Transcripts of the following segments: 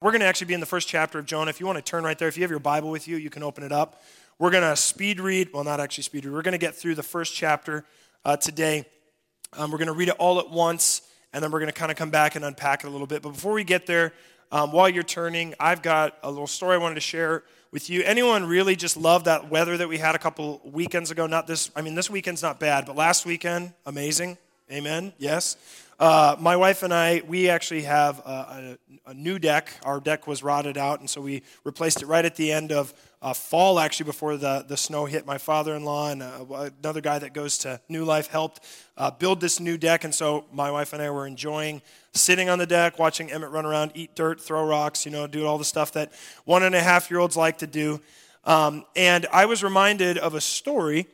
We're going to actually be in the first chapter of Jonah. If you want to turn right there, if you have your Bible with you, you can open it up. We're going to speed read, well, not actually speed read, we're going to get through the first chapter uh, today. Um, we're going to read it all at once, and then we're going to kind of come back and unpack it a little bit. But before we get there, um, while you're turning, I've got a little story I wanted to share with you. Anyone really just love that weather that we had a couple weekends ago? Not this, I mean, this weekend's not bad, but last weekend, amazing. Amen? Yes? Uh, my wife and I, we actually have a, a, a, new deck. Our deck was rotted out, and so we replaced it right at the end of uh, fall, actually, before the, the snow hit. My father in law and uh, another guy that goes to New Life helped uh, build this new deck, and so my wife and I were enjoying sitting on the deck, watching Emmett run around, eat dirt, throw rocks, you know, do all the stuff that one and a half year olds like to do. Um, and I was reminded of a story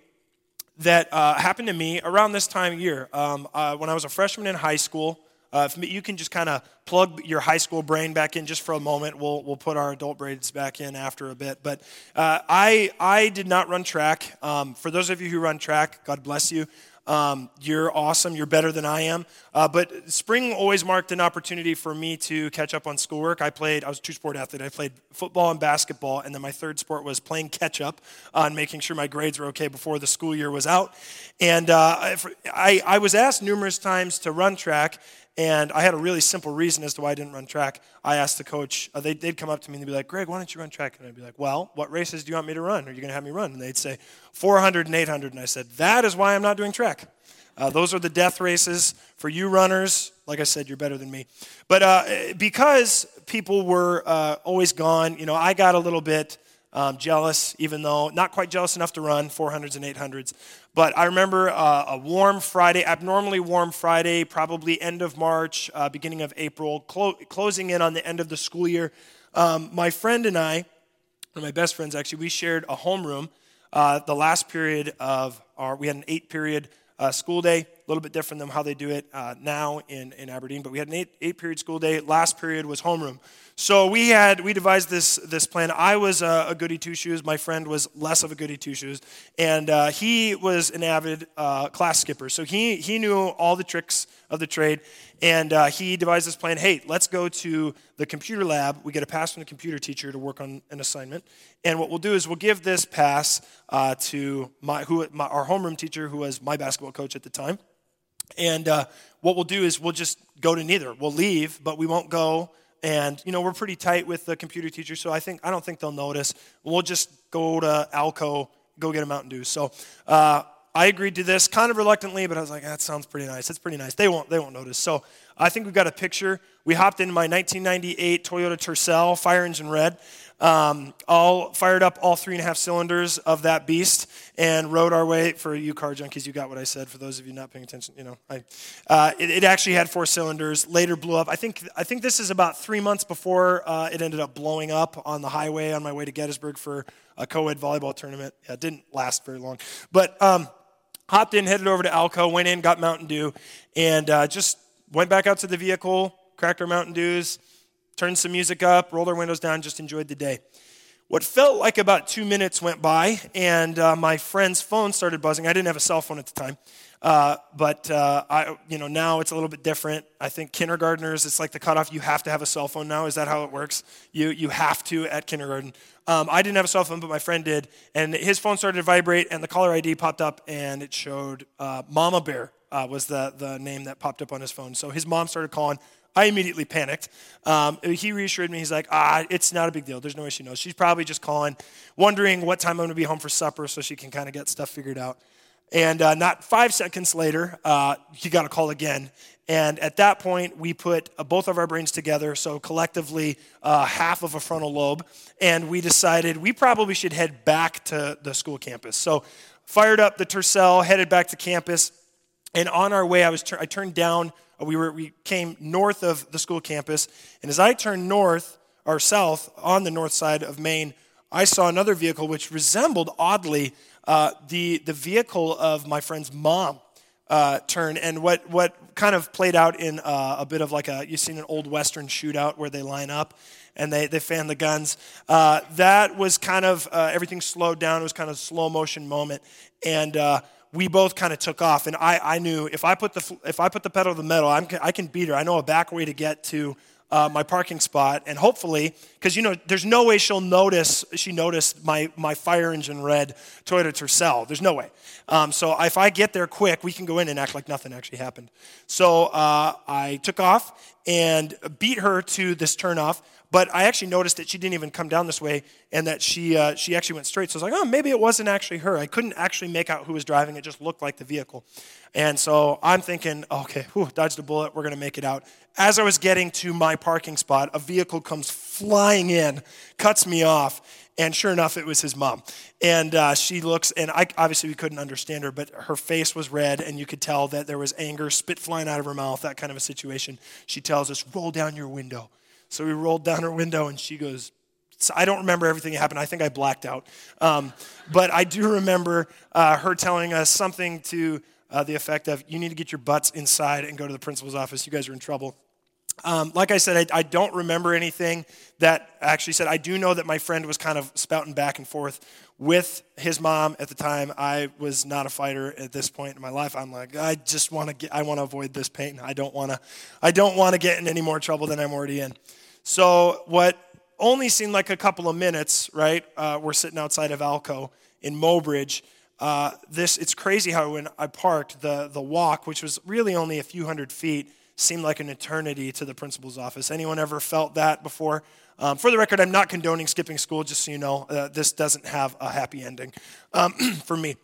that uh, happened to me around this time of year. Um, uh, when I was a freshman in high school, uh, if you can just kind of plug your high school brain back in just for a moment, we'll, we'll put our adult braids back in after a bit. But uh, I, I did not run track. Um, for those of you who run track, God bless you. Um, you're awesome. You're better than I am. Uh, but spring always marked an opportunity for me to catch up on schoolwork. I played, I was a two sport athlete. I played football and basketball. And then my third sport was playing catch up on making sure my grades were okay before the school year was out. And uh, I, I was asked numerous times to run track. And I had a really simple reason as to why I didn't run track. I asked the coach, uh, they'd, they'd, come up to me and they'd be like, Greg, why don't you run track? And I'd be like, well, what races do you want me to run? Are you going to have me run? And they'd say, 400 and 800. And I said, that is why I'm not doing track. Uh, those are the death races. For you runners, like I said, you're better than me. But uh, because people were uh, always gone, you know, I got a little bit um, jealous, even though not quite jealous enough to run 400s and 800s. But I remember uh, a warm Friday, abnormally warm Friday, probably end of March, uh, beginning of April, clo- closing in on the end of the school year. Um, my friend and I, one of my best friends actually, we shared a homeroom. Uh, the last period of our, we had an eight period uh, school day, a little bit different than how they do it uh, now in, in Aberdeen, but we had an eight, eight period school day. Last period was homeroom. So we had we devised this this plan. I was a, a goody two shoes. My friend was less of a goody two shoes, and uh, he was an avid uh, class skipper. So he he knew all the tricks of the trade, and uh, he devised this plan. Hey, let's go to the computer lab. We get a pass from the computer teacher to work on an assignment, and what we'll do is we'll give this pass uh, to my who my, our homeroom teacher, who was my basketball coach at the time, and uh, what we'll do is we'll just go to neither. We'll leave, but we won't go and, you know, we're pretty tight with the computer teacher, so I think I don't think they'll notice. We'll just go to Alco, go get a Mountain Dew. So uh, I agreed to this kind of reluctantly, but I was like, that sounds pretty nice. That's pretty nice. They won't, they won't notice. So I think we've got a picture. We hopped in my 1998 Toyota Tercel, fire engine red, um, all fired up all three and a half cylinders of that beast and rode our way for you car junkies you got what i said for those of you not paying attention you know I, uh, it, it, actually had four cylinders later blew up. I think, I think this is about three months before uh, it ended up blowing up on the highway on my way to gettysburg for a co-ed volleyball tournament. Yeah, it didn't last very long. But um, hopped in headed over to alco went in got mountain dew and uh, just went back out to the vehicle cracked our mountain dews turned some music up, rolled our windows down, just enjoyed the day. What felt like about two minutes went by, and uh, my friend's phone started buzzing. I didn't have a cell phone at the time, uh, but uh, I, you know, now it's a little bit different. I think kindergartners, it's like the cutoff. You have to have a cell phone now. Is that how it works? You you have to at kindergarten. Um, I didn't have a cell phone, but my friend did, and his phone started to vibrate, and the caller ID popped up, and it showed uh, Mama Bear uh, was the the name that popped up on his phone. So his mom started calling. I immediately panicked. Um, he reassured me. He's like, ah, it's not a big deal. There's no way she knows. She's probably just calling, wondering what time I'm going to be home for supper so she can kind of get stuff figured out. And uh, not five seconds later, uh, he got a call again. And at that point, we put uh, both of our brains together, so collectively uh, half of a frontal lobe, and we decided we probably should head back to the school campus. So fired up the Tercel, headed back to campus, and on our way, I was I turned down uh, we, were, we came north of the school campus, and as I turned north or south on the north side of Main, I saw another vehicle which resembled oddly uh, the, the vehicle of my friend's mom. Uh, turn. And what, what kind of played out in uh, a bit of like a you've seen an old western shootout where they line up and they, they fan the guns. Uh, that was kind of uh, everything slowed down. It was kind of a slow motion moment. And uh, we both kind of took off. And I, I knew if I put the, if I put the pedal to the metal, I'm, I can beat her. I know a back way to get to uh, my parking spot, and hopefully, because you know, there's no way she'll notice. She noticed my my fire engine red Toyota Tercel. There's no way. Um, so if I get there quick, we can go in and act like nothing actually happened. So uh, I took off and beat her to this turnoff. But I actually noticed that she didn't even come down this way and that she, uh, she actually went straight. So I was like, oh, maybe it wasn't actually her. I couldn't actually make out who was driving. It just looked like the vehicle. And so I'm thinking, okay, whew, dodged a bullet. We're going to make it out. As I was getting to my parking spot, a vehicle comes flying in, cuts me off. And sure enough, it was his mom. And uh, she looks, and I, obviously we couldn't understand her, but her face was red, and you could tell that there was anger, spit flying out of her mouth, that kind of a situation. She tells us, roll down your window. So we rolled down her window, and she goes, I don't remember everything that happened. I think I blacked out. Um, but I do remember uh, her telling us something to uh, the effect of, You need to get your butts inside and go to the principal's office. You guys are in trouble. Um, like I said, I, I, don't remember anything that actually said. I do know that my friend was kind of spouting back and forth with his mom at the time. I was not a fighter at this point in my life. I'm like, I just want to get, I want to avoid this pain. I don't want to, I don't want to get in any more trouble than I'm already in. So, what only seemed like a couple of minutes, right? Uh, we're sitting outside of Alco in Mobridge. Uh, this, it's crazy how when I parked, the, the walk, which was really only a few hundred feet, seemed like an eternity to the principal's office. Anyone ever felt that before? Um, for the record, I'm not condoning skipping school, just so you know. Uh, this doesn't have a happy ending um, for me.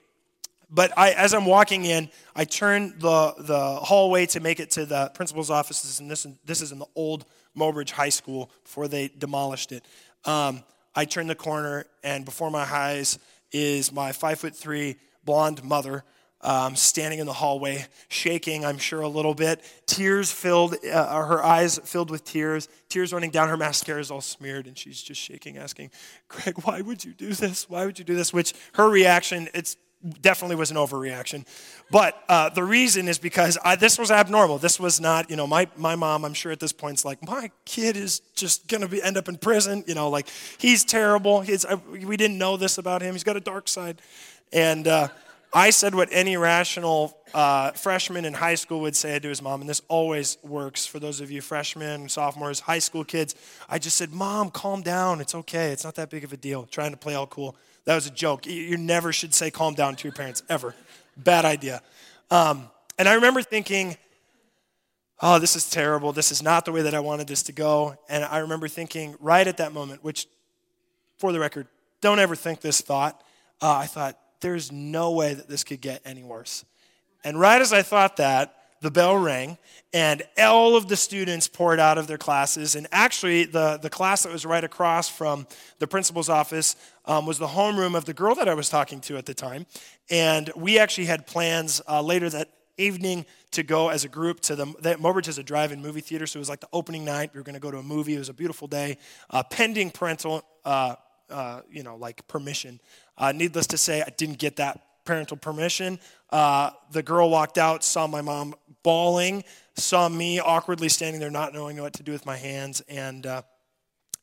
But I, as I'm walking in, I turn the, the hallway to make it to the principal's offices, and this, this is in the old Mobridge High School before they demolished it. Um, I turn the corner, and before my eyes is my five foot three blonde mother um, standing in the hallway, shaking, I'm sure, a little bit. Tears filled, uh, her eyes filled with tears, tears running down. Her mascara is all smeared, and she's just shaking, asking, Greg, why would you do this? Why would you do this? Which her reaction, it's definitely was an overreaction. But uh, the reason is because I, this was abnormal. This was not, you know, my, my mom, I'm sure at this point, is like, my kid is just going to end up in prison. You know, like, he's terrible. He's, I, we didn't know this about him. He's got a dark side. And uh, I said what any rational uh, freshman in high school would say to his mom, and this always works for those of you freshmen, sophomores, high school kids. I just said, Mom, calm down. It's okay. It's not that big of a deal. Trying to play all cool. That was a joke. You never should say calm down to your parents, ever. Bad idea. Um, and I remember thinking, oh, this is terrible. This is not the way that I wanted this to go. And I remember thinking right at that moment, which, for the record, don't ever think this thought. Uh, I thought, there's no way that this could get any worse. And right as I thought that, the bell rang, and all of the students poured out of their classes. And actually, the, the class that was right across from the principal's office um, was the homeroom of the girl that I was talking to at the time. And we actually had plans uh, later that evening to go as a group to the that Mobridge has a drive-in movie theater, so it was like the opening night. We were going to go to a movie. It was a beautiful day, uh, pending parental, uh, uh, you know, like permission. Uh, needless to say, I didn't get that parental permission. Uh, the girl walked out, saw my mom bawling, saw me awkwardly standing there, not knowing what to do with my hands, and uh,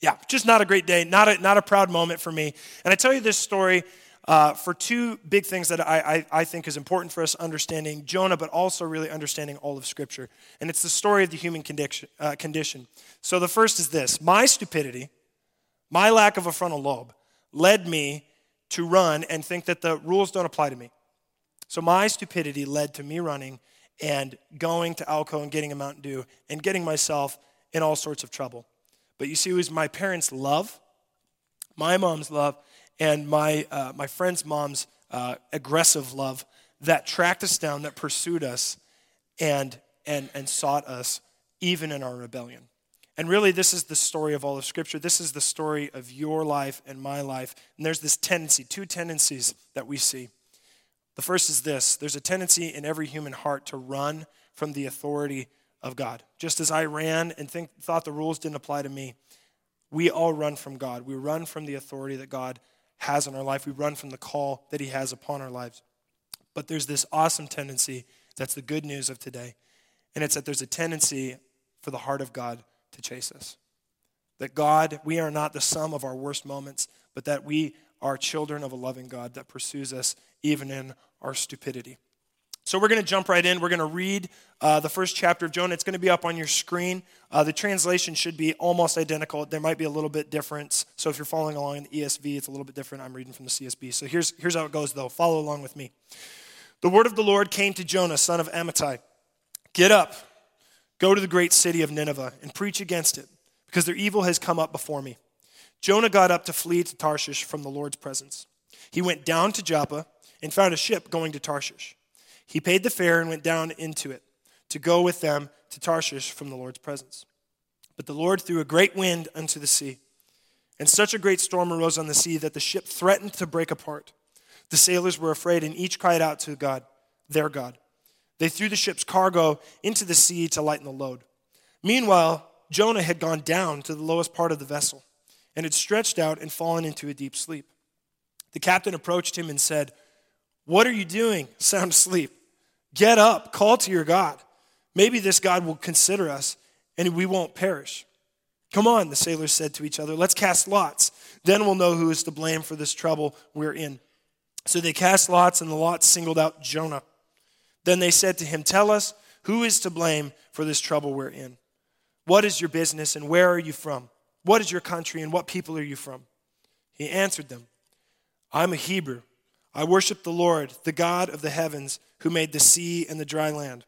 yeah, just not a great day, not a, not a proud moment for me. And I tell you this story uh, for two big things that I, I, I, think is important for us understanding Jonah, but also really understanding all of Scripture. And it's the story of the human condition. Uh, condition. So the first is this my stupidity, my lack of a frontal lobe, led me to run and think that the rules don't apply to me. So my stupidity led to me running and going to Alco and getting a Mountain Dew and getting myself in all sorts of trouble. But you see, it was my parents' love, my mom's love, and my, uh, my friend's mom's uh, aggressive love that tracked us down, that pursued us, and, and, and sought us even in our rebellion. And really, this is the story of all of Scripture. This is the story of your life and my life. And there's this tendency, two tendencies that we see. The first is this there's a tendency in every human heart to run from the authority of God. Just as I ran and think, thought the rules didn't apply to me, we all run from God. We run from the authority that God has in our life, we run from the call that He has upon our lives. But there's this awesome tendency that's the good news of today, and it's that there's a tendency for the heart of God to chase us. That God, we are not the sum of our worst moments, but that we are children of a loving God that pursues us even in our stupidity. So we're going to jump right in. We're going to read uh, the first chapter of Jonah. It's going to be up on your screen. Uh, the translation should be almost identical. There might be a little bit difference. So if you're following along in the ESV, it's a little bit different. I'm reading from the CSB. So here's, here's how it goes, though. Follow along with me. The word of the Lord came to Jonah, son of Amittai Get up, go to the great city of Nineveh, and preach against it, because their evil has come up before me. Jonah got up to flee to Tarshish from the Lord's presence. He went down to Joppa and found a ship going to Tarshish. He paid the fare and went down into it to go with them to Tarshish from the Lord's presence. But the Lord threw a great wind unto the sea, and such a great storm arose on the sea that the ship threatened to break apart. The sailors were afraid, and each cried out to God, their God. They threw the ship's cargo into the sea to lighten the load. Meanwhile, Jonah had gone down to the lowest part of the vessel and had stretched out and fallen into a deep sleep. The captain approached him and said, What are you doing, sound asleep? Get up, call to your God. Maybe this God will consider us and we won't perish. Come on, the sailors said to each other, let's cast lots. Then we'll know who is to blame for this trouble we're in. So they cast lots, and the lots singled out Jonah. Then they said to him, Tell us, who is to blame for this trouble we're in? What is your business, and where are you from? What is your country, and what people are you from? He answered them, I'm a Hebrew. I worship the Lord, the God of the heavens, who made the sea and the dry land.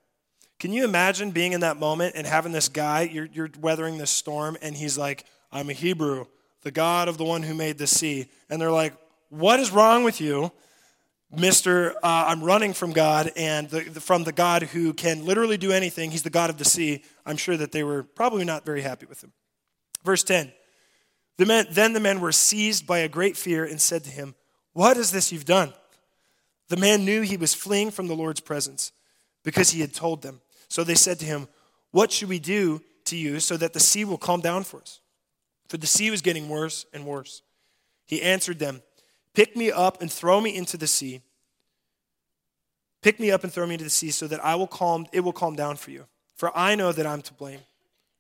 Can you imagine being in that moment and having this guy, you're, you're weathering this storm, and he's like, I'm a Hebrew, the God of the one who made the sea. And they're like, What is wrong with you? Mr. Uh, I'm running from God and the, the, from the God who can literally do anything. He's the God of the sea. I'm sure that they were probably not very happy with him. Verse 10 the men, Then the men were seized by a great fear and said to him, What is this you've done? The man knew he was fleeing from the Lord's presence because he had told them. So they said to him, What should we do to you so that the sea will calm down for us? For the sea was getting worse and worse. He answered them, Pick me up and throw me into the sea. Pick me up and throw me into the sea so that I will calm, it will calm down for you. For I know that I'm to blame.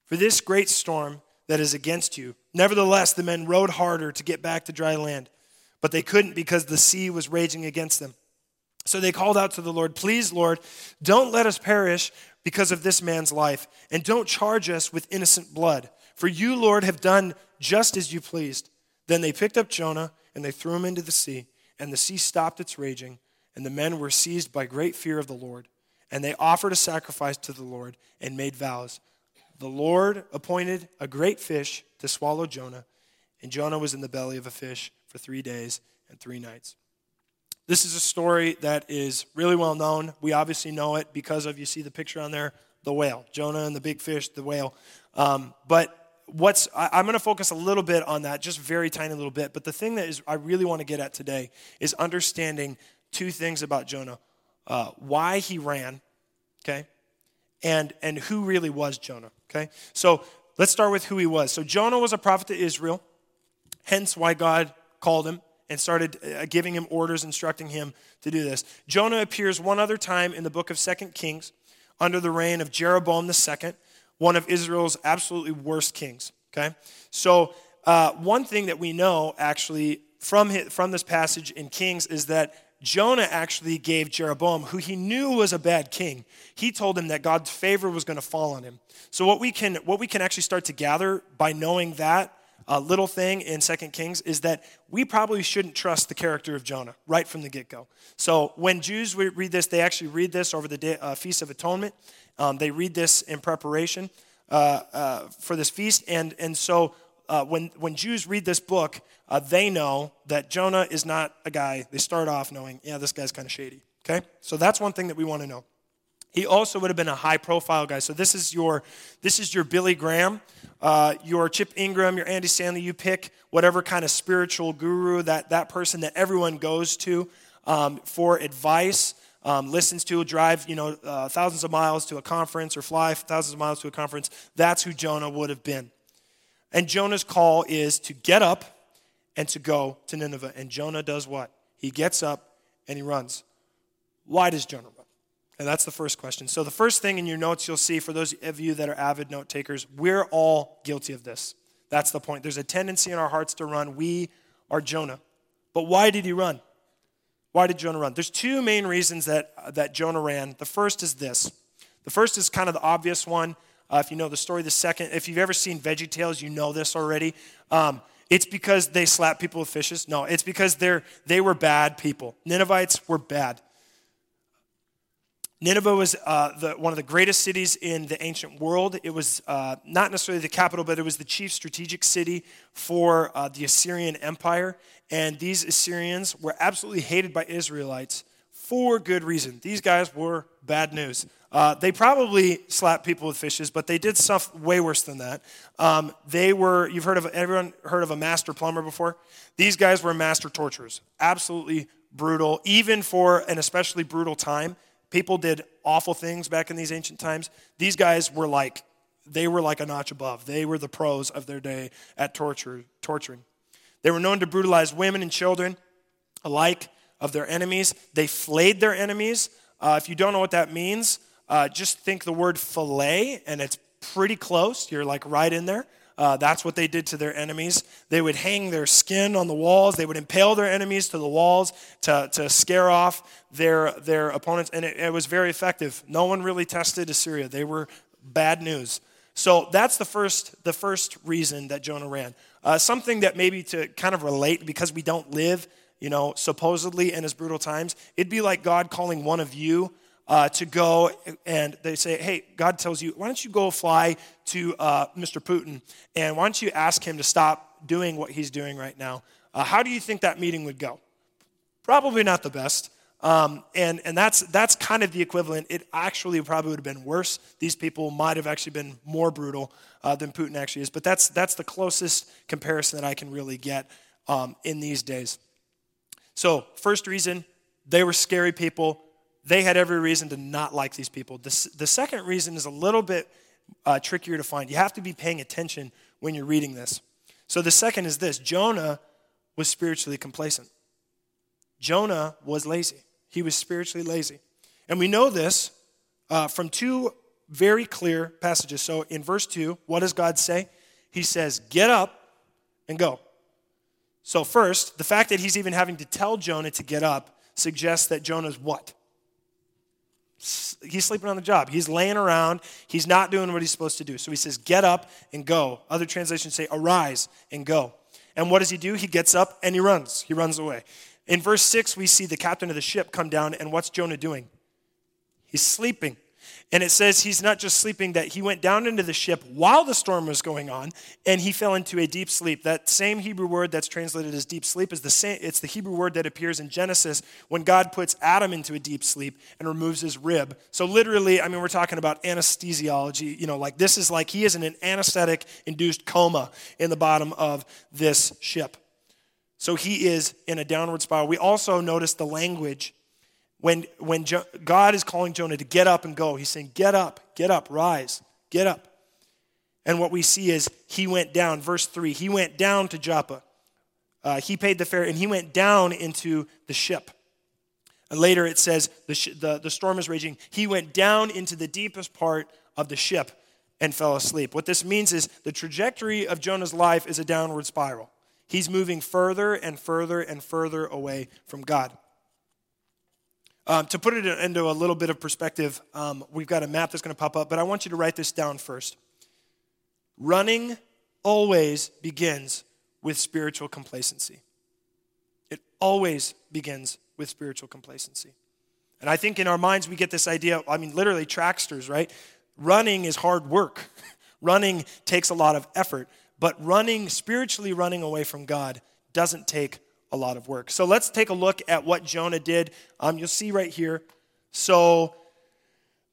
For this great storm that is against you. Nevertheless, the men rowed harder to get back to dry land, but they couldn't because the sea was raging against them. So they called out to the Lord, Please, Lord, don't let us perish because of this man's life, and don't charge us with innocent blood. For you, Lord, have done just as you pleased. Then they picked up Jonah and they threw him into the sea, and the sea stopped its raging, and the men were seized by great fear of the Lord. And they offered a sacrifice to the Lord and made vows. The Lord appointed a great fish to swallow Jonah, and Jonah was in the belly of a fish for three days and three nights. This is a story that is really well known. We obviously know it because of, you see the picture on there, the whale. Jonah and the big fish, the whale. Um, but what's I, am going to focus a little bit on that, just very tiny little bit. But the thing that is I really want to get at today is understanding two things about Jonah: uh, why he ran, okay, and and who really was Jonah. Okay, so let's start with who he was. So Jonah was a prophet to Israel, hence why God called him and started uh, giving him orders, instructing him to do this. Jonah appears one other time in the book of Second Kings under the reign of Jeroboam II one of Israel's absolutely worst kings. Okay? So, uh, one thing that we know actually from, his, from this passage in Kings is that Jonah actually gave Jeroboam, who he knew was a bad king, he told him that God's favor was going to fall on him. So, what we can, what we can actually start to gather by knowing that uh, little thing in Second Kings is that we probably shouldn't trust the character of Jonah right from the get go. So, when Jews read this, they actually read this over the day, uh, Feast of Atonement, um, they read this in preparation uh, uh, for this feast. And, and so uh, when, when Jews read this book, uh, they know that Jonah is not a guy. They start off knowing, yeah, this guy's kind of shady. Okay? So that's one thing that we want to know. He also would have been a high profile guy. So this is your, this is your Billy Graham, uh, your Chip Ingram, your Andy Stanley. You pick whatever kind of spiritual guru that, that person that everyone goes to um, for advice um, listens to, drive you know uh, thousands of miles to a conference or fly thousands of miles to a conference. That's who Jonah would have been. And Jonah's call is to get up and to go to Nineveh. And Jonah does what? He gets up and he runs. Why does Jonah run? And that's the first question. So, the first thing in your notes you'll see, for those of you that are avid note takers, we're all guilty of this. That's the point. There's a tendency in our hearts to run. We are Jonah. But why did he run? Why did Jonah run? There's two main reasons that, that Jonah ran. The first is this. The first is kind of the obvious one. Uh, if you know the story, the second, if you've ever seen Veggie Tales, you know this already. Um, it's because they slap people with fishes. No, it's because they're, they were bad people. Ninevites were bad. Nineveh was uh, the, one of the greatest cities in the ancient world. It was uh, not necessarily the capital, but it was the chief strategic city for uh, the Assyrian Empire. And these Assyrians were absolutely hated by Israelites for good reason. These guys were bad news. Uh, they probably slapped people with fishes, but they did stuff way worse than that. Um, they were, you've heard of, everyone heard of a master plumber before? These guys were master torturers. Absolutely brutal, even for an especially brutal time. People did awful things back in these ancient times. These guys were like, they were like a notch above. They were the pros of their day at torture, torturing. They were known to brutalize women and children alike of their enemies. They flayed their enemies. Uh, if you don't know what that means, uh, just think the word fillet, and it's pretty close. You're like right in there. Uh, that's what they did to their enemies. They would hang their skin on the walls. They would impale their enemies to the walls to, to scare off their, their opponents. And it, it was very effective. No one really tested Assyria. They were bad news. So that's the first, the first reason that Jonah ran. Uh, something that maybe to kind of relate because we don't live, you know, supposedly in his brutal times, it'd be like God calling one of you uh, to go and they say, hey, God tells you, why don't you go fly to uh, Mr. Putin and why don't you ask him to stop doing what he's doing right now? Uh, how do you think that meeting would go? Probably not the best. Um, and and that's, that's kind of the equivalent. It actually probably would have been worse. These people might have actually been more brutal uh, than Putin actually is. But that's, that's the closest comparison that I can really get um, in these days. So, first reason, they were scary people they had every reason to not like these people. The, the second reason is a little bit uh, trickier to find. You have to be paying attention when you're reading this. So the second is this Jonah was spiritually complacent. Jonah was lazy. He was spiritually lazy. And we know this uh, from two very clear passages. So in verse 2, what does God say? He says, Get up and go. So, first, the fact that he's even having to tell Jonah to get up suggests that Jonah's what? He's sleeping on the job. He's laying around. He's not doing what he's supposed to do. So he says, Get up and go. Other translations say, Arise and go. And what does he do? He gets up and he runs. He runs away. In verse 6, we see the captain of the ship come down, and what's Jonah doing? He's sleeping. And it says he's not just sleeping, that he went down into the ship while the storm was going on, and he fell into a deep sleep. That same Hebrew word that's translated as deep sleep is the same, it's the Hebrew word that appears in Genesis when God puts Adam into a deep sleep and removes his rib. So literally, I mean, we're talking about anesthesiology, you know, like this is like he is in an anesthetic induced coma in the bottom of this ship. So he is in a downward spiral. We also notice the language when, when jo- God is calling Jonah to get up and go, he's saying, Get up, get up, rise, get up. And what we see is he went down, verse 3, he went down to Joppa. Uh, he paid the fare and he went down into the ship. And later it says the, sh- the, the storm is raging. He went down into the deepest part of the ship and fell asleep. What this means is the trajectory of Jonah's life is a downward spiral. He's moving further and further and further away from God. Um, to put it into a little bit of perspective, um, we've got a map that's going to pop up, but I want you to write this down first. Running always begins with spiritual complacency. It always begins with spiritual complacency. And I think in our minds we get this idea, I mean, literally, tracksters, right? Running is hard work. running takes a lot of effort. But running, spiritually running away from God, doesn't take a lot of work. So let's take a look at what Jonah did. Um, you'll see right here. So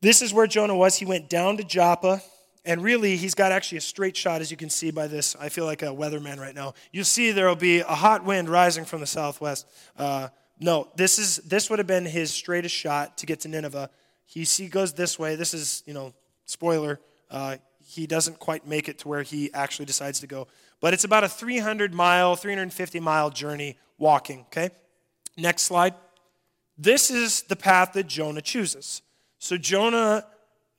this is where Jonah was. He went down to Joppa. And really, he's got actually a straight shot, as you can see by this. I feel like a weatherman right now. You'll see there will be a hot wind rising from the southwest. Uh, no, this is this would have been his straightest shot to get to Nineveh. He, he goes this way. This is, you know, spoiler. Uh, he doesn't quite make it to where he actually decides to go. But it's about a 300 mile, 350 mile journey walking, okay? Next slide. This is the path that Jonah chooses. So, Jonah,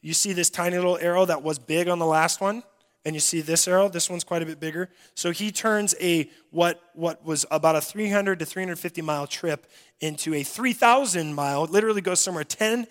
you see this tiny little arrow that was big on the last one, and you see this arrow, this one's quite a bit bigger. So he turns a what what was about a 300 to 350 mile trip into a 3,000 mile, literally goes somewhere 10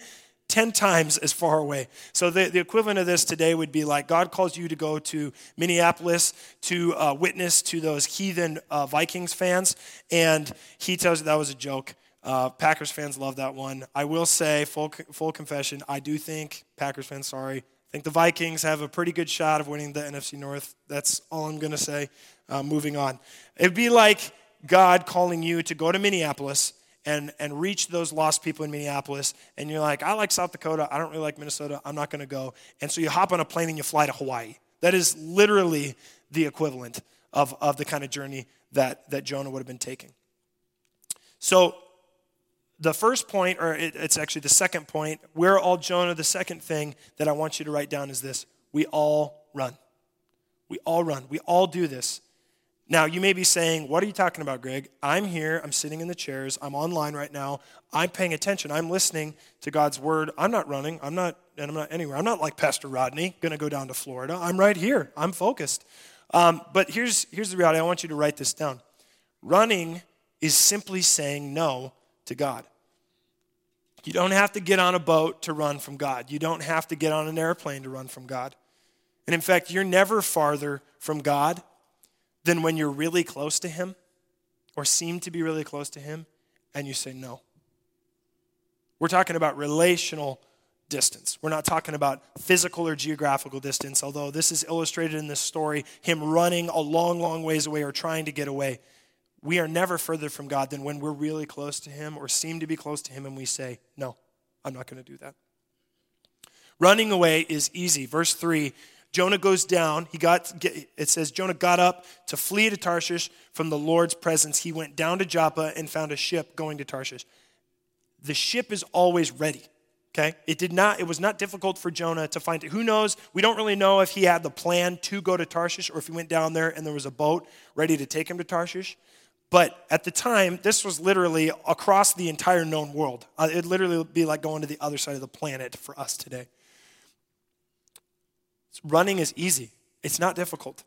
10 times as far away. So the, the equivalent of this today would be like God calls you to go to Minneapolis to uh, witness to those heathen uh, Vikings fans, and he tells you that was a joke. Uh, Packers fans love that one. I will say, full, full confession, I do think, Packers fans, sorry, I think the Vikings have a pretty good shot of winning the NFC North. That's all I'm going to say. Uh, moving on. It'd be like God calling you to go to Minneapolis and, and reach those lost people in Minneapolis. And you're like, I like South Dakota. I don't really like Minnesota. I'm not going to go. And so you hop on a plane and you fly to Hawaii. That is literally the equivalent of, of the kind of journey that, that Jonah would have been taking. So the first point, or it, it's actually the second point, we're all Jonah. The second thing that I want you to write down is this we all run. We all run. We all do this. Now, you may be saying, What are you talking about, Greg? I'm here. I'm sitting in the chairs. I'm online right now. I'm paying attention. I'm listening to God's word. I'm not running. I'm not, and I'm not anywhere. I'm not like Pastor Rodney, going to go down to Florida. I'm right here. I'm focused. Um, but here's, here's the reality. I want you to write this down. Running is simply saying no to God. You don't have to get on a boat to run from God. You don't have to get on an airplane to run from God. And in fact, you're never farther from God than when you're really close to Him or seem to be really close to Him and you say no. We're talking about relational distance. We're not talking about physical or geographical distance, although this is illustrated in this story him running a long, long ways away or trying to get away we are never further from God than when we're really close to Him or seem to be close to Him and we say, No, I'm not going to do that. Running away is easy. Verse 3 Jonah goes down. He got, it says, Jonah got up to flee to Tarshish from the Lord's presence. He went down to Joppa and found a ship going to Tarshish. The ship is always ready. Okay? It did not, it was not difficult for Jonah to find it. Who knows? We don't really know if he had the plan to go to Tarshish or if he went down there and there was a boat ready to take him to Tarshish. But at the time, this was literally across the entire known world. Uh, it'd literally be like going to the other side of the planet for us today. Running is easy, it's not difficult.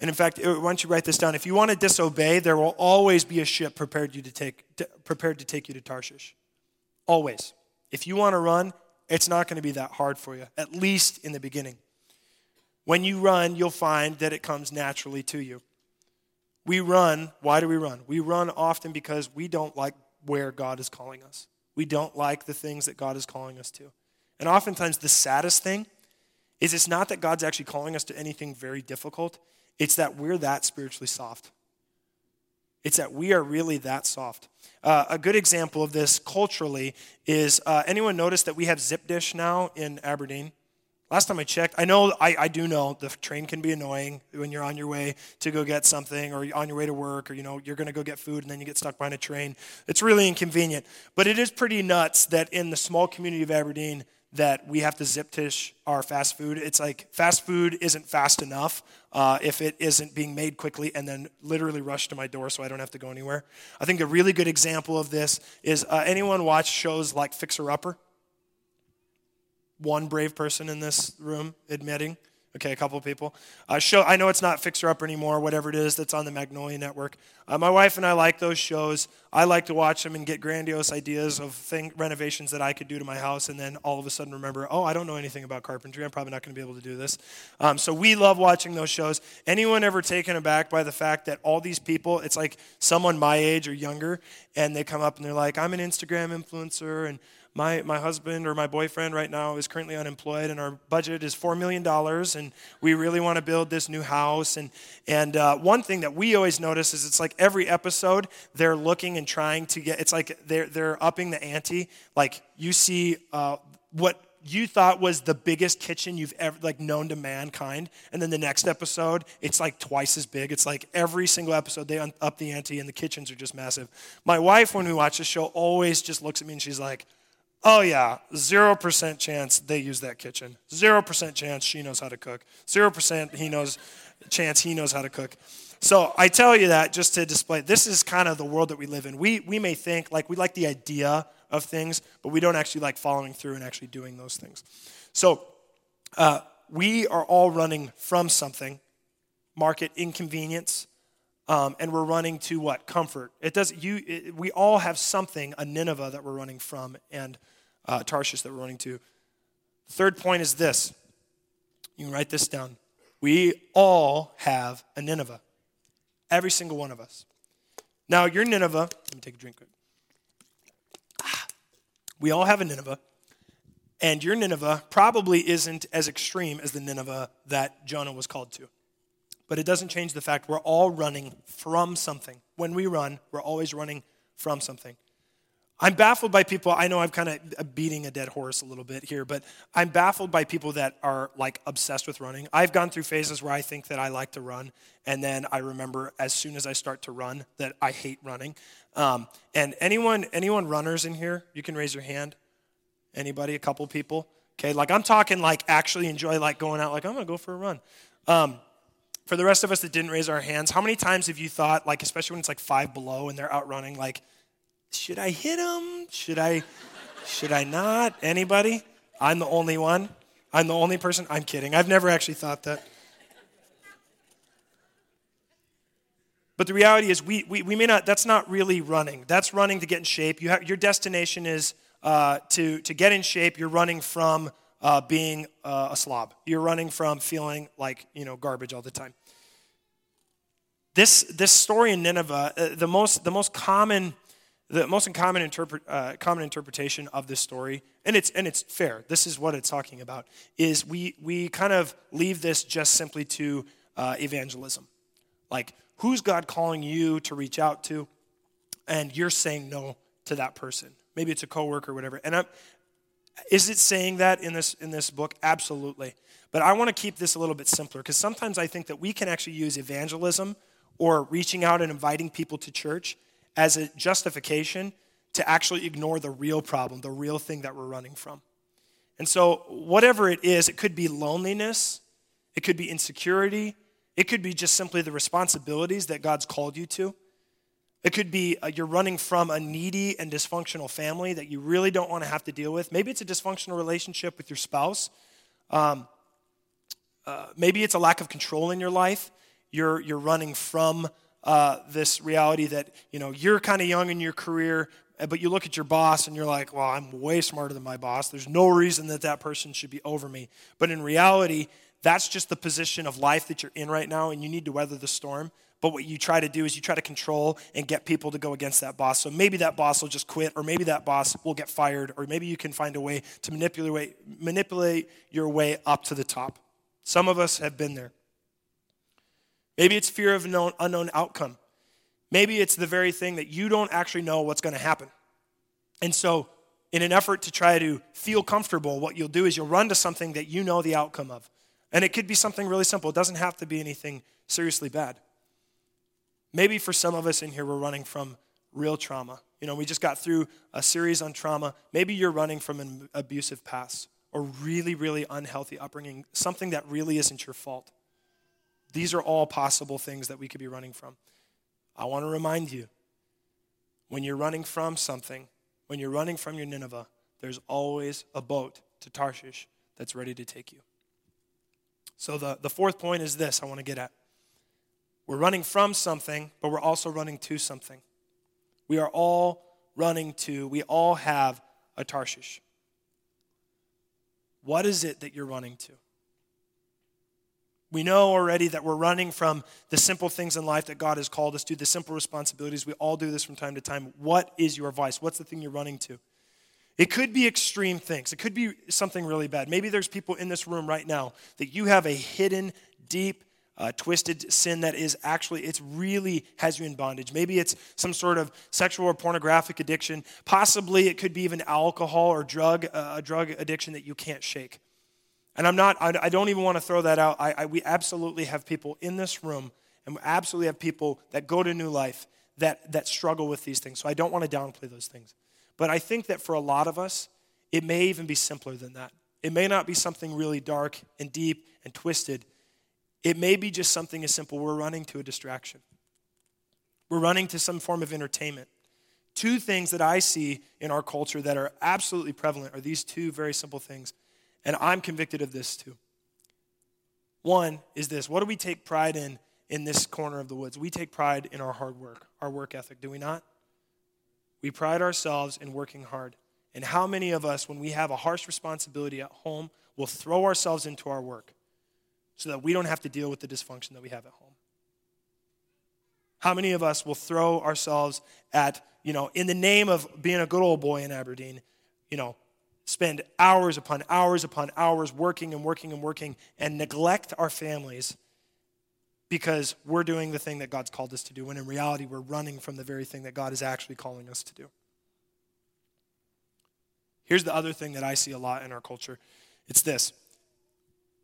And in fact, why don't you write this down? If you want to disobey, there will always be a ship prepared, you to take, prepared to take you to Tarshish. Always. If you want to run, it's not going to be that hard for you, at least in the beginning. When you run, you'll find that it comes naturally to you. We run. Why do we run? We run often because we don't like where God is calling us. We don't like the things that God is calling us to. And oftentimes, the saddest thing is it's not that God's actually calling us to anything very difficult, it's that we're that spiritually soft. It's that we are really that soft. Uh, a good example of this culturally is uh, anyone notice that we have zip dish now in Aberdeen? Last time I checked, I know, I, I do know the train can be annoying when you're on your way to go get something or on your way to work or, you know, you're going to go get food and then you get stuck behind a train. It's really inconvenient. But it is pretty nuts that in the small community of Aberdeen that we have to zip dish our fast food. It's like fast food isn't fast enough uh, if it isn't being made quickly and then literally rushed to my door so I don't have to go anywhere. I think a really good example of this is uh, anyone watch shows like Fixer Upper? one brave person in this room admitting. Okay, a couple of people. Uh, show, I know it's not Fixer Up anymore, whatever it is that's on the Magnolia Network. Uh, my wife and I like those shows. I like to watch them and get grandiose ideas of thing, renovations that I could do to my house, and then all of a sudden remember, oh, I don't know anything about carpentry. I'm probably not going to be able to do this. Um, so we love watching those shows. Anyone ever taken aback by the fact that all these people, it's like someone my age or younger, and they come up and they're like, I'm an Instagram influencer, and my, my husband or my boyfriend right now is currently unemployed and our budget is $4 million and we really want to build this new house. And, and uh, one thing that we always notice is it's like every episode they're looking and trying to get it's like they're, they're upping the ante. Like you see uh, what you thought was the biggest kitchen you've ever like known to mankind and then the next episode it's like twice as big. It's like every single episode they up the ante and the kitchens are just massive. My wife when we watch the show always just looks at me and she's like Oh, yeah, 0% chance they use that kitchen. 0% chance she knows how to cook. 0% he knows, chance he knows how to cook. So I tell you that just to display this is kind of the world that we live in. We, we may think like we like the idea of things, but we don't actually like following through and actually doing those things. So uh, we are all running from something, market inconvenience, um, and we're running to what? Comfort. It does. You. It, we all have something, a Nineveh that we're running from, and uh, Tarshish that we're running to. The third point is this. You can write this down. We all have a Nineveh. Every single one of us. Now, your Nineveh. Let me take a drink. Ah, we all have a Nineveh. And your Nineveh probably isn't as extreme as the Nineveh that Jonah was called to. But it doesn't change the fact we're all running from something. When we run, we're always running from something. I'm baffled by people. I know I'm kind of beating a dead horse a little bit here, but I'm baffled by people that are like obsessed with running. I've gone through phases where I think that I like to run, and then I remember as soon as I start to run that I hate running. Um, and anyone, anyone runners in here, you can raise your hand. Anybody? A couple people? Okay, like I'm talking like actually enjoy like going out. Like I'm gonna go for a run. Um, for the rest of us that didn't raise our hands, how many times have you thought, like, especially when it's like five below and they're out running, like, should I hit him? Should I, should I not? Anybody? I'm the only one. I'm the only person. I'm kidding. I've never actually thought that. But the reality is, we, we, we may not, that's not really running. That's running to get in shape. You have, your destination is uh, to, to get in shape. You're running from uh, being uh, a slob. You're running from feeling like you know garbage all the time. This this story in Nineveh, uh, the most the most common the most common, interpret, uh, common interpretation of this story, and it's and it's fair. This is what it's talking about. Is we we kind of leave this just simply to uh, evangelism, like who's God calling you to reach out to, and you're saying no to that person. Maybe it's a coworker or whatever. And I'm, is it saying that in this, in this book? Absolutely. But I want to keep this a little bit simpler because sometimes I think that we can actually use evangelism or reaching out and inviting people to church as a justification to actually ignore the real problem, the real thing that we're running from. And so, whatever it is, it could be loneliness, it could be insecurity, it could be just simply the responsibilities that God's called you to. It could be uh, you're running from a needy and dysfunctional family that you really don't want to have to deal with. Maybe it's a dysfunctional relationship with your spouse. Um, uh, maybe it's a lack of control in your life. You're, you're running from uh, this reality that you know you're kind of young in your career, uh, but you look at your boss and you're like, "Well, I'm way smarter than my boss. There's no reason that that person should be over me." But in reality, that's just the position of life that you're in right now, and you need to weather the storm. But what you try to do is you try to control and get people to go against that boss. So maybe that boss will just quit, or maybe that boss will get fired, or maybe you can find a way to manipulate, manipulate your way up to the top. Some of us have been there. Maybe it's fear of an unknown outcome. Maybe it's the very thing that you don't actually know what's going to happen. And so, in an effort to try to feel comfortable, what you'll do is you'll run to something that you know the outcome of. And it could be something really simple, it doesn't have to be anything seriously bad. Maybe for some of us in here, we're running from real trauma. You know, we just got through a series on trauma. Maybe you're running from an abusive past or really, really unhealthy upbringing, something that really isn't your fault. These are all possible things that we could be running from. I want to remind you when you're running from something, when you're running from your Nineveh, there's always a boat to Tarshish that's ready to take you. So, the, the fourth point is this I want to get at. We're running from something, but we're also running to something. We are all running to, we all have a Tarshish. What is it that you're running to? We know already that we're running from the simple things in life that God has called us to, the simple responsibilities. We all do this from time to time. What is your vice? What's the thing you're running to? It could be extreme things. It could be something really bad. Maybe there's people in this room right now that you have a hidden, deep uh, twisted sin that is actually, it's really has you in bondage. Maybe it's some sort of sexual or pornographic addiction. Possibly it could be even alcohol or drug, uh, a drug addiction that you can't shake. And I'm not, I, don't even want to throw that out. I, I, we absolutely have people in this room, and we absolutely have people that go to New Life that, that struggle with these things. So I don't want to downplay those things. But I think that for a lot of us, it may even be simpler than that. It may not be something really dark and deep and twisted. It may be just something as simple we're running to a distraction, we're running to some form of entertainment. Two things that I see in our culture that are absolutely prevalent are these two very simple things. And I'm convicted of this too. One is this what do we take pride in in this corner of the woods? We take pride in our hard work, our work ethic, do we not? We pride ourselves in working hard. And how many of us, when we have a harsh responsibility at home, will throw ourselves into our work so that we don't have to deal with the dysfunction that we have at home? How many of us will throw ourselves at, you know, in the name of being a good old boy in Aberdeen, you know, spend hours upon hours upon hours working and working and working and neglect our families because we're doing the thing that God's called us to do, when in reality, we're running from the very thing that God is actually calling us to do. Here's the other thing that I see a lot in our culture it's this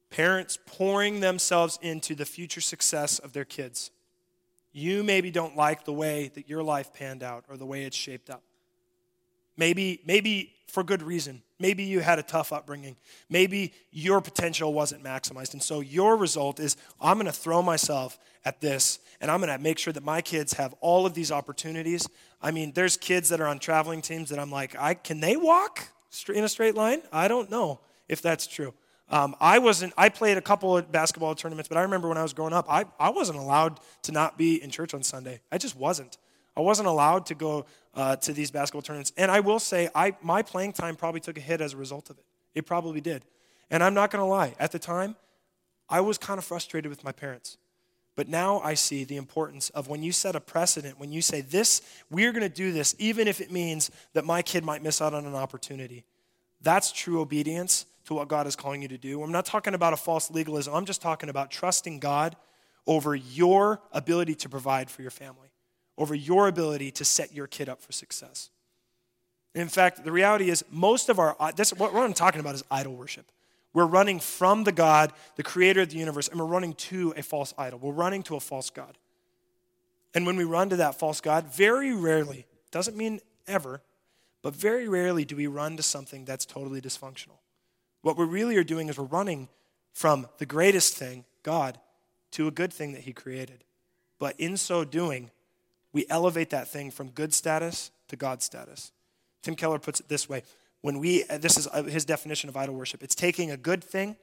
parents pouring themselves into the future success of their kids. You maybe don't like the way that your life panned out or the way it's shaped up. Maybe, maybe for good reason. Maybe you had a tough upbringing. Maybe your potential wasn't maximized. And so your result is I'm going to throw myself at this and I'm going to make sure that my kids have all of these opportunities. I mean, there's kids that are on traveling teams that I'm like, I, can they walk in a straight line? I don't know if that's true. Um, I wasn't, I played a couple of basketball tournaments, but I remember when I was growing up, I, I wasn't allowed to not be in church on Sunday. I just wasn't. I wasn't allowed to go uh, to these basketball tournaments. And I will say, I, my playing time probably took a hit as a result of it. It probably did. And I'm not going to lie, at the time, I was kind of frustrated with my parents. But now I see the importance of when you set a precedent, when you say, This, we're going to do this, even if it means that my kid might miss out on an opportunity. That's true obedience to what God is calling you to do. I'm not talking about a false legalism, I'm just talking about trusting God over your ability to provide for your family over your ability to set your kid up for success. In fact, the reality is most of our uh, this what I'm talking about is idol worship. We're running from the God, the creator of the universe, and we're running to a false idol. We're running to a false God. And when we run to that false God, very rarely, doesn't mean ever, but very rarely do we run to something that's totally dysfunctional. What we really are doing is we're running from the greatest thing, God, to a good thing that He created. But in so doing, we elevate that thing from good status to God status. Tim Keller puts it this way when we, uh, this is uh, his definition of idol worship it's taking a good thing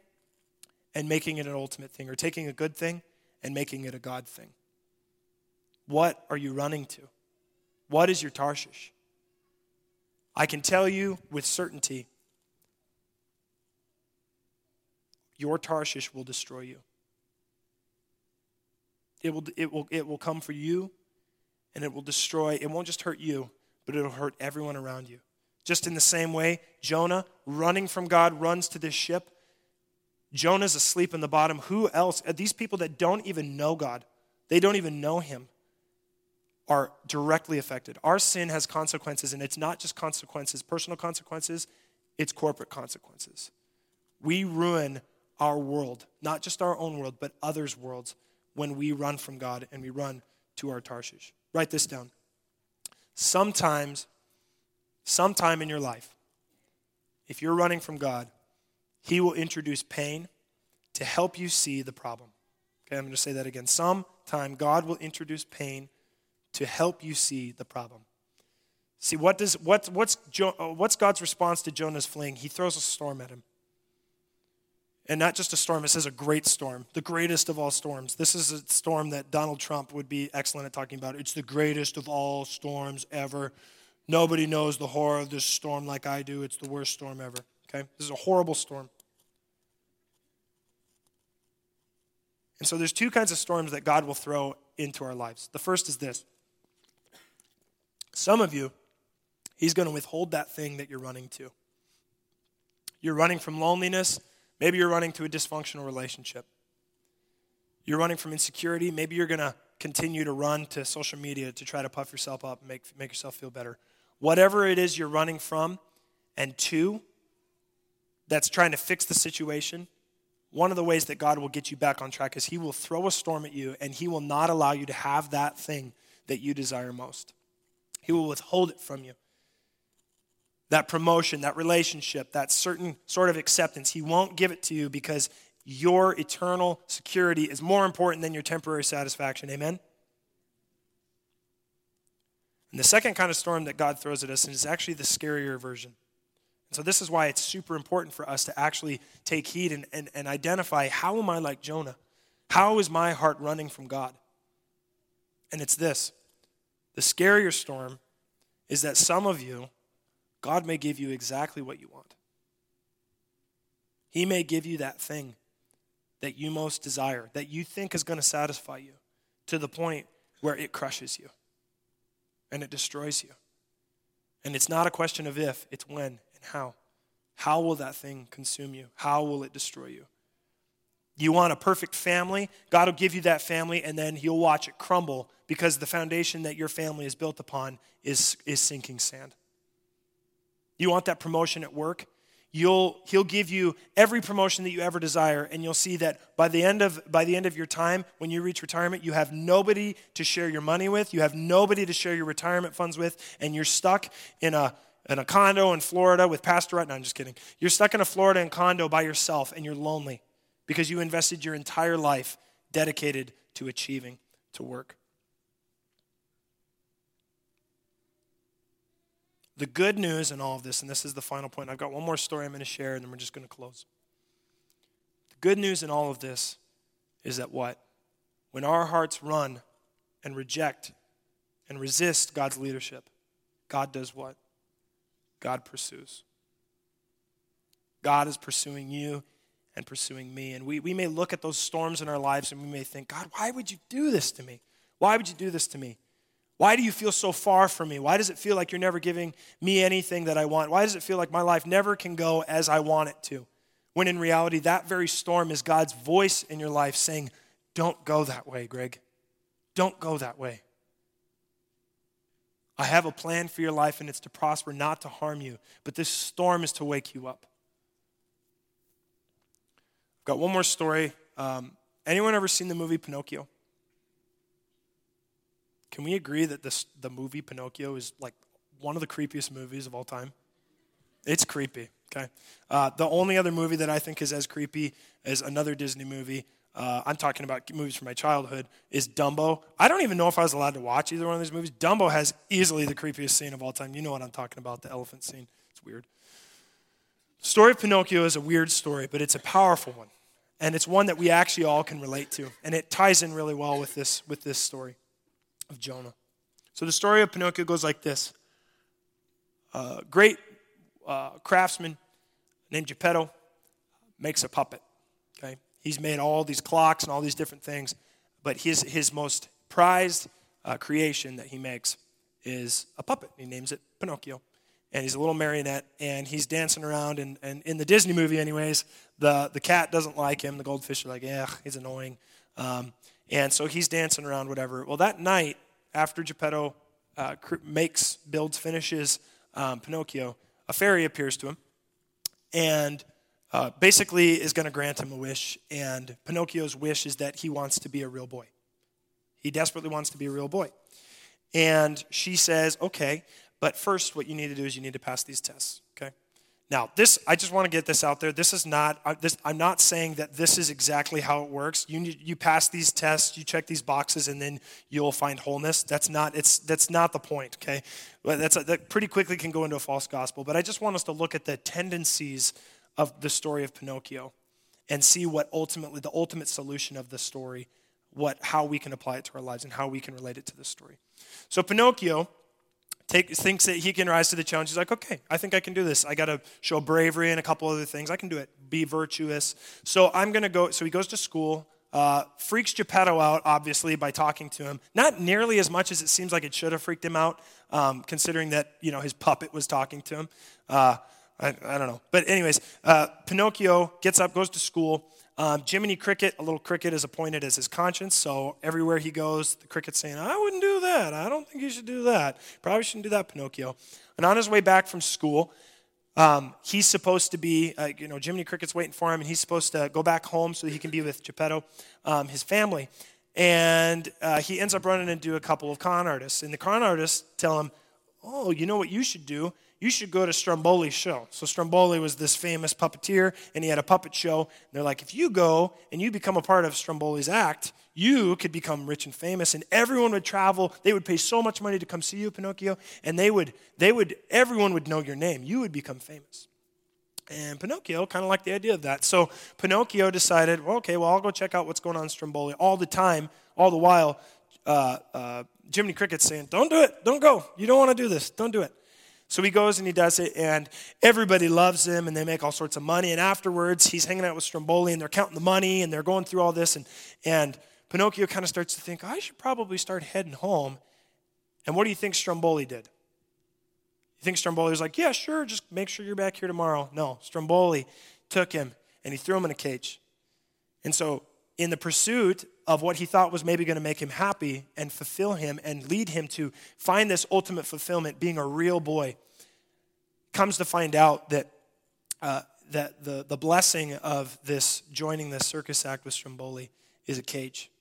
and making it an ultimate thing, or taking a good thing and making it a God thing. What are you running to? What is your Tarshish? I can tell you with certainty your Tarshish will destroy you. It will, it will, it will come for you and it will destroy, it won't just hurt you, but it'll hurt everyone around you. Just in the same way, Jonah, running from God, runs to this ship. Jonah's asleep in the bottom. Who else? Uh, these people that don't even know God, they don't even know Him, are directly affected. Our sin has consequences, and it's not just consequences, personal consequences, it's corporate consequences. We ruin our world, not just our own world, but others' worlds, when we run from God and we run to our Tarshish. Write this down. Sometimes, sometime in your life, if you're running from God, He will introduce pain to help you see the problem. Okay, I'm going to say that again. Sometime God will introduce pain to help you see the problem. See, what does, what, what's, jo, what's God's response to Jonah's fleeing? He throws a storm at him. And not just a storm, it says a great storm, the greatest of all storms. This is a storm that Donald Trump would be excellent at talking about. It's the greatest of all storms ever. Nobody knows the horror of this storm like I do. It's the worst storm ever. Okay? This is a horrible storm. And so there's two kinds of storms that God will throw into our lives. The first is this. Some of you, He's going to withhold that thing that you're running to. You're running from loneliness Maybe you're running to a dysfunctional relationship. You're running from insecurity. Maybe you're going to continue to run to social media to try to puff yourself up and make, make yourself feel better. Whatever it is you're running from and to that's trying to fix the situation, one of the ways that God will get you back on track is He will throw a storm at you and He will not allow you to have that thing that you desire most. He will withhold it from you that promotion, that relationship, that certain sort of acceptance. He won't give it to you because your eternal security is more important than your temporary satisfaction. Amen? And the second kind of storm that God throws at us is actually the scarier version. And so, this is why it's super important for us to actually take heed and, and, and identify how am I like Jonah? How is my heart running from God? And it's this the scarier storm is that some of you, God may give you exactly what you want. He may give you that thing that you most desire, that you think is going to satisfy you to the point where it crushes you and it destroys you. And it's not a question of if, it's when and how. How will that thing consume you? How will it destroy you? You want a perfect family? God will give you that family, and then He'll watch it crumble because the foundation that your family is built upon is, is sinking sand. You want that promotion at work? You'll, he'll give you every promotion that you ever desire, and you'll see that by the, end of, by the end of your time, when you reach retirement, you have nobody to share your money with, you have nobody to share your retirement funds with, and you're stuck in a, in a condo in Florida with Pastor No, I'm just kidding. You're stuck in a Florida in condo by yourself, and you're lonely because you invested your entire life dedicated to achieving, to work. The good news in all of this, and this is the final point, I've got one more story I'm going to share, and then we're just going to close. The good news in all of this is that what? When our hearts run and reject and resist God's leadership, God does what? God pursues. God is pursuing you and pursuing me. And we, we may look at those storms in our lives and we may think, God, why would you do this to me? Why would you do this to me? Why do you feel so far from me? Why does it feel like you're never giving me anything that I want? Why does it feel like my life never can go as I want it to? When in reality, that very storm is God's voice in your life saying, Don't go that way, Greg. Don't go that way. I have a plan for your life, and it's to prosper, not to harm you. But this storm is to wake you up. I've got one more story. Um, anyone ever seen the movie Pinocchio? Can we agree that this, the movie Pinocchio is like one of the creepiest movies of all time? It's creepy, okay? Uh, the only other movie that I think is as creepy as another Disney movie, uh, I'm talking about movies from my childhood, is Dumbo. I don't even know if I was allowed to watch either one of these movies. Dumbo has easily the creepiest scene of all time. You know what I'm talking about, the elephant scene. It's weird. The story of Pinocchio is a weird story, but it's a powerful one. And it's one that we actually all can relate to. And it ties in really well with this, with this story of Jonah. So the story of Pinocchio goes like this A great uh, craftsman named Geppetto makes a puppet. Okay? He's made all these clocks and all these different things, but his, his most prized uh, creation that he makes is a puppet. He names it Pinocchio. And he's a little marionette, and he's dancing around. And, and in the Disney movie, anyways, the, the cat doesn't like him. The goldfish are like, yeah, he's annoying. Um, and so he's dancing around, whatever. Well, that night, after Geppetto uh, makes, builds, finishes um, Pinocchio, a fairy appears to him and uh, basically is going to grant him a wish. And Pinocchio's wish is that he wants to be a real boy. He desperately wants to be a real boy. And she says, okay, but first, what you need to do is you need to pass these tests? Now, this I just want to get this out there. This is not uh, this, I'm not saying that this is exactly how it works. You need, you pass these tests, you check these boxes, and then you'll find wholeness. That's not it's that's not the point. Okay, that's a, that pretty quickly can go into a false gospel. But I just want us to look at the tendencies of the story of Pinocchio, and see what ultimately the ultimate solution of the story, what how we can apply it to our lives and how we can relate it to this story. So Pinocchio take, thinks that he can rise to the challenge. He's like, okay, I think I can do this. I got to show bravery and a couple other things. I can do it. Be virtuous. So I'm going to go. So he goes to school. Uh, freaks Geppetto out, obviously, by talking to him. Not nearly as much as it seems like it should have freaked him out, um, considering that you know his puppet was talking to him. Uh, I, I, don't know, but anyways, uh, Pinocchio gets up, goes to school. Um, Jiminy Cricket, a little cricket, is appointed as his conscience. So everywhere he goes, the cricket's saying, I wouldn't do that. I don't think you should do that. Probably shouldn't do that, Pinocchio. And on his way back from school, um, he's supposed to be, uh, you know, Jiminy Cricket's waiting for him, and he's supposed to go back home so he can be with Geppetto, um, his family. And uh, he ends up running into a couple of con artists. And the con artists tell him, Oh, you know what you should do? You should go to Stromboli's show. So Stromboli was this famous puppeteer, and he had a puppet show. And they're like, if you go and you become a part of Stromboli's act, you could become rich and famous, and everyone would travel. They would pay so much money to come see you, Pinocchio, and they would, they would, everyone would know your name. You would become famous. And Pinocchio kind of liked the idea of that. So Pinocchio decided, well, okay, well, I'll go check out what's going on in Stromboli. All the time, all the while, uh, uh, Jiminy Cricket's saying, don't do it, don't go. You don't want to do this, don't do it. So he goes and he does it, and everybody loves him, and they make all sorts of money. And afterwards, he's hanging out with Stromboli, and they're counting the money, and they're going through all this. And, and Pinocchio kind of starts to think, I should probably start heading home. And what do you think Stromboli did? You think Stromboli was like, yeah, sure, just make sure you're back here tomorrow. No, Stromboli took him and he threw him in a cage. And so, in the pursuit of what he thought was maybe going to make him happy and fulfill him and lead him to find this ultimate fulfillment, being a real boy, comes to find out that, uh, that the, the blessing of this joining this circus act with Stromboli is a cage.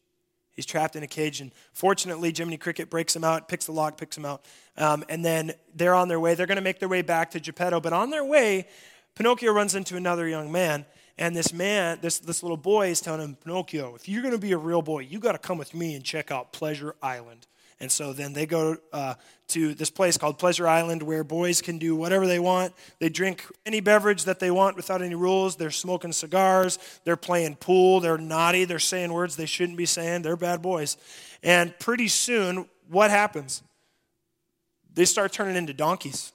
He's trapped in a cage, and fortunately, Jiminy Cricket breaks him out, picks the lock, picks him out, um, and then they're on their way. They're going to make their way back to Geppetto, but on their way, Pinocchio runs into another young man, and this man, this, this little boy, is telling him, Pinocchio, if you're going to be a real boy, you got to come with me and check out Pleasure Island. And so then they go uh, to this place called Pleasure Island where boys can do whatever they want. They drink any beverage that they want without any rules. They're smoking cigars. They're playing pool. They're naughty. They're saying words they shouldn't be saying. They're bad boys. And pretty soon, what happens? They start turning into donkeys.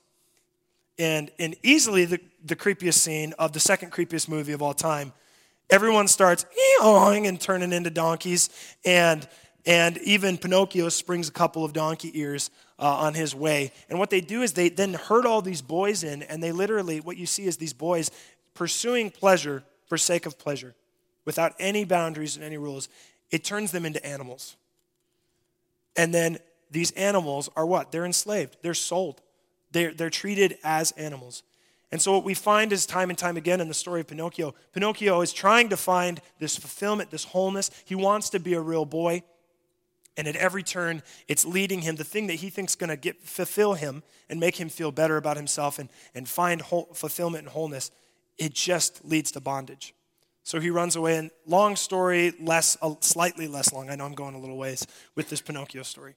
And, and easily the, the creepiest scene of the second creepiest movie of all time. Everyone starts and turning into donkeys. And and even Pinocchio springs a couple of donkey ears uh, on his way. And what they do is they then herd all these boys in, and they literally, what you see is these boys pursuing pleasure for sake of pleasure without any boundaries and any rules. It turns them into animals. And then these animals are what? They're enslaved, they're sold, they're, they're treated as animals. And so, what we find is time and time again in the story of Pinocchio, Pinocchio is trying to find this fulfillment, this wholeness. He wants to be a real boy. And at every turn, it's leading him, the thing that he thinks is going to fulfill him and make him feel better about himself and, and find whole, fulfillment and wholeness, it just leads to bondage. So he runs away, and long story, less, uh, slightly less long. I know I'm going a little ways with this Pinocchio story.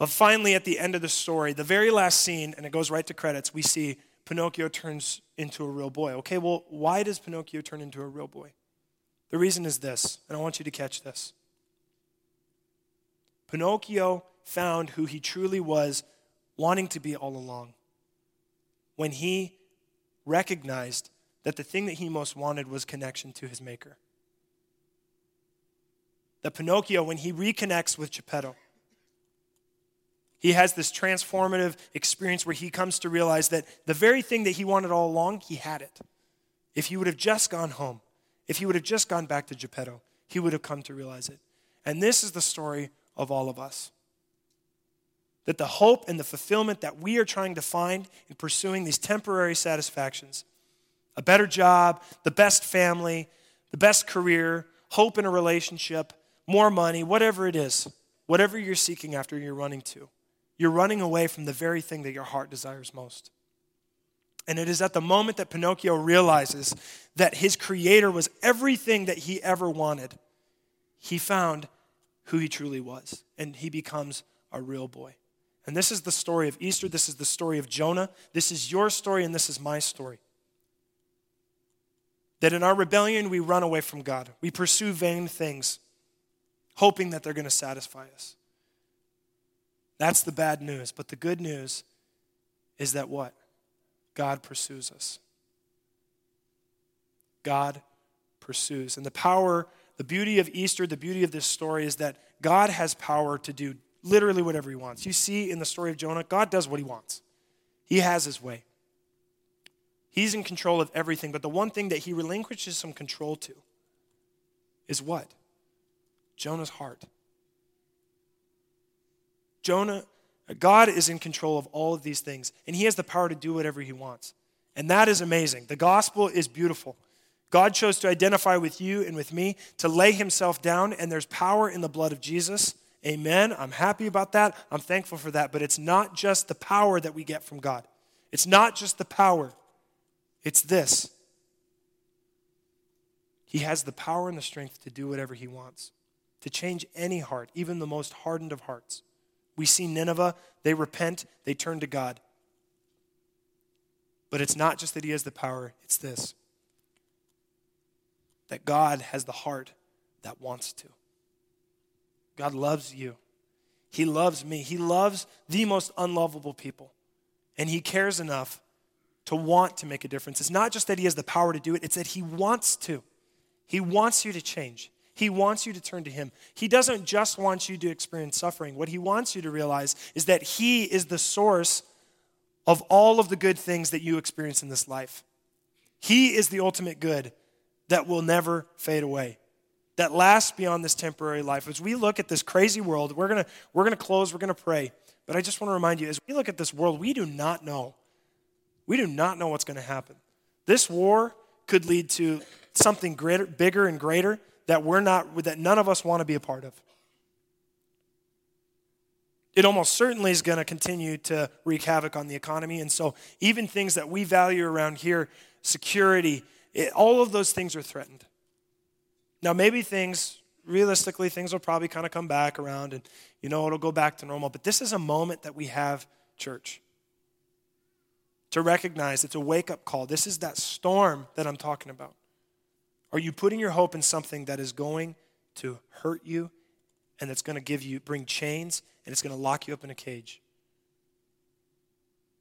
But finally, at the end of the story, the very last scene, and it goes right to credits, we see Pinocchio turns into a real boy. Okay, well, why does Pinocchio turn into a real boy? The reason is this, and I want you to catch this. Pinocchio found who he truly was wanting to be all along when he recognized that the thing that he most wanted was connection to his maker. That Pinocchio, when he reconnects with Geppetto, he has this transformative experience where he comes to realize that the very thing that he wanted all along, he had it. If he would have just gone home, if he would have just gone back to Geppetto, he would have come to realize it. And this is the story of all of us. That the hope and the fulfillment that we are trying to find in pursuing these temporary satisfactions a better job, the best family, the best career, hope in a relationship, more money, whatever it is, whatever you're seeking after, you're running to. You're running away from the very thing that your heart desires most. And it is at the moment that Pinocchio realizes that his creator was everything that he ever wanted, he found who he truly was. And he becomes a real boy. And this is the story of Easter. This is the story of Jonah. This is your story, and this is my story. That in our rebellion, we run away from God. We pursue vain things, hoping that they're going to satisfy us. That's the bad news. But the good news is that what? God pursues us. God pursues. And the power the beauty of Easter, the beauty of this story is that God has power to do literally whatever he wants. You see in the story of Jonah, God does what he wants, he has his way. He's in control of everything, but the one thing that he relinquishes some control to is what? Jonah's heart. Jonah, God is in control of all of these things, and he has the power to do whatever he wants. And that is amazing. The gospel is beautiful. God chose to identify with you and with me, to lay himself down, and there's power in the blood of Jesus. Amen. I'm happy about that. I'm thankful for that. But it's not just the power that we get from God, it's not just the power, it's this. He has the power and the strength to do whatever he wants, to change any heart, even the most hardened of hearts. We see Nineveh, they repent, they turn to God. But it's not just that He has the power, it's this that God has the heart that wants to. God loves you. He loves me. He loves the most unlovable people. And He cares enough to want to make a difference. It's not just that He has the power to do it, it's that He wants to. He wants you to change. He wants you to turn to Him. He doesn't just want you to experience suffering. What He wants you to realize is that He is the source of all of the good things that you experience in this life. He is the ultimate good that will never fade away, that lasts beyond this temporary life. As we look at this crazy world, we're going to we're going to close, we're going to pray. But I just want to remind you as we look at this world, we do not know. We do not know what's going to happen. This war could lead to something greater, bigger and greater that we're not that none of us want to be a part of. It almost certainly is going to continue to wreak havoc on the economy. And so, even things that we value around here, security, it, all of those things are threatened. Now, maybe things, realistically, things will probably kind of come back around and, you know, it'll go back to normal. But this is a moment that we have, church, to recognize it's a wake up call. This is that storm that I'm talking about. Are you putting your hope in something that is going to hurt you and that's going to give you, bring chains and it's going to lock you up in a cage?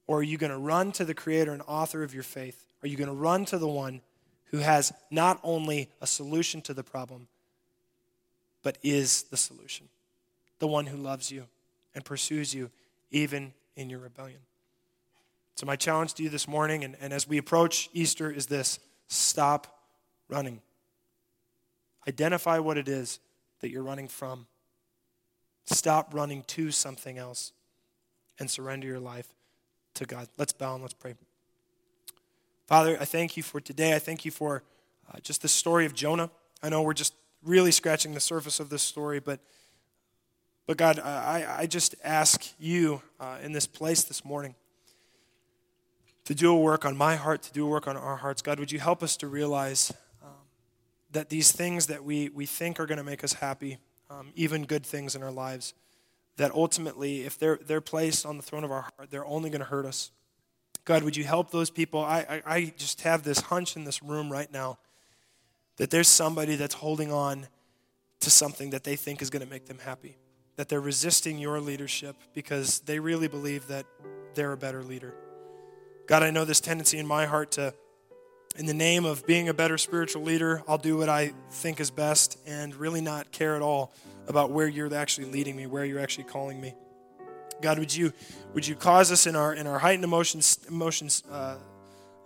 Or are you going to run to the creator and author of your faith? Are you going to run to the one who has not only a solution to the problem, but is the solution? The one who loves you and pursues you even in your rebellion. So, my challenge to you this morning, and, and as we approach Easter, is this stop running. Identify what it is that you're running from. Stop running to something else and surrender your life to God. Let's bow and let's pray. Father, I thank you for today. I thank you for uh, just the story of Jonah. I know we're just really scratching the surface of this story, but, but God, I, I just ask you uh, in this place this morning to do a work on my heart, to do a work on our hearts. God, would you help us to realize that these things that we, we think are going to make us happy, um, even good things in our lives, that ultimately, if they're, they're placed on the throne of our heart, they're only going to hurt us. God, would you help those people? I, I, I just have this hunch in this room right now that there's somebody that's holding on to something that they think is going to make them happy, that they're resisting your leadership because they really believe that they're a better leader. God, I know this tendency in my heart to in the name of being a better spiritual leader, I'll do what I think is best and really not care at all about where you're actually leading me, where you're actually calling me. God, would you would you cause us in our in our heightened emotions emotions uh,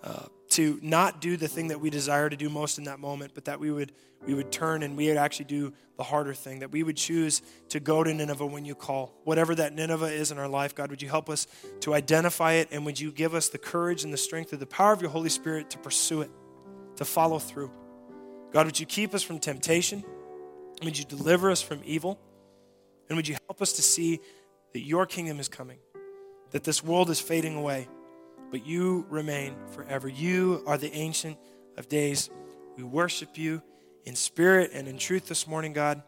uh, to not do the thing that we desire to do most in that moment, but that we would we would turn and we would actually do the harder thing, that we would choose to go to Nineveh when you call. Whatever that Nineveh is in our life, God, would you help us to identify it and would you give us the courage and the strength of the power of your Holy Spirit to pursue it, to follow through? God, would you keep us from temptation? Would you deliver us from evil? And would you help us to see that your kingdom is coming, that this world is fading away, but you remain forever. You are the ancient of days. We worship you in spirit and in truth this morning, God.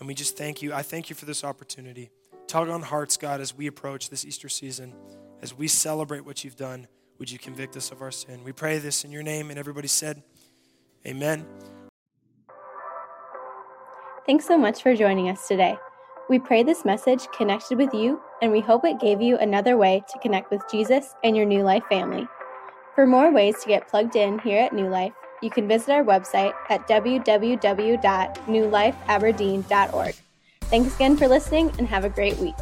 And we just thank you. I thank you for this opportunity. Tug on hearts, God, as we approach this Easter season, as we celebrate what you've done. Would you convict us of our sin? We pray this in your name. And everybody said, Amen. Thanks so much for joining us today. We pray this message connected with you, and we hope it gave you another way to connect with Jesus and your New Life family. For more ways to get plugged in here at New Life, you can visit our website at www.newlifeaberdeen.org. Thanks again for listening and have a great week.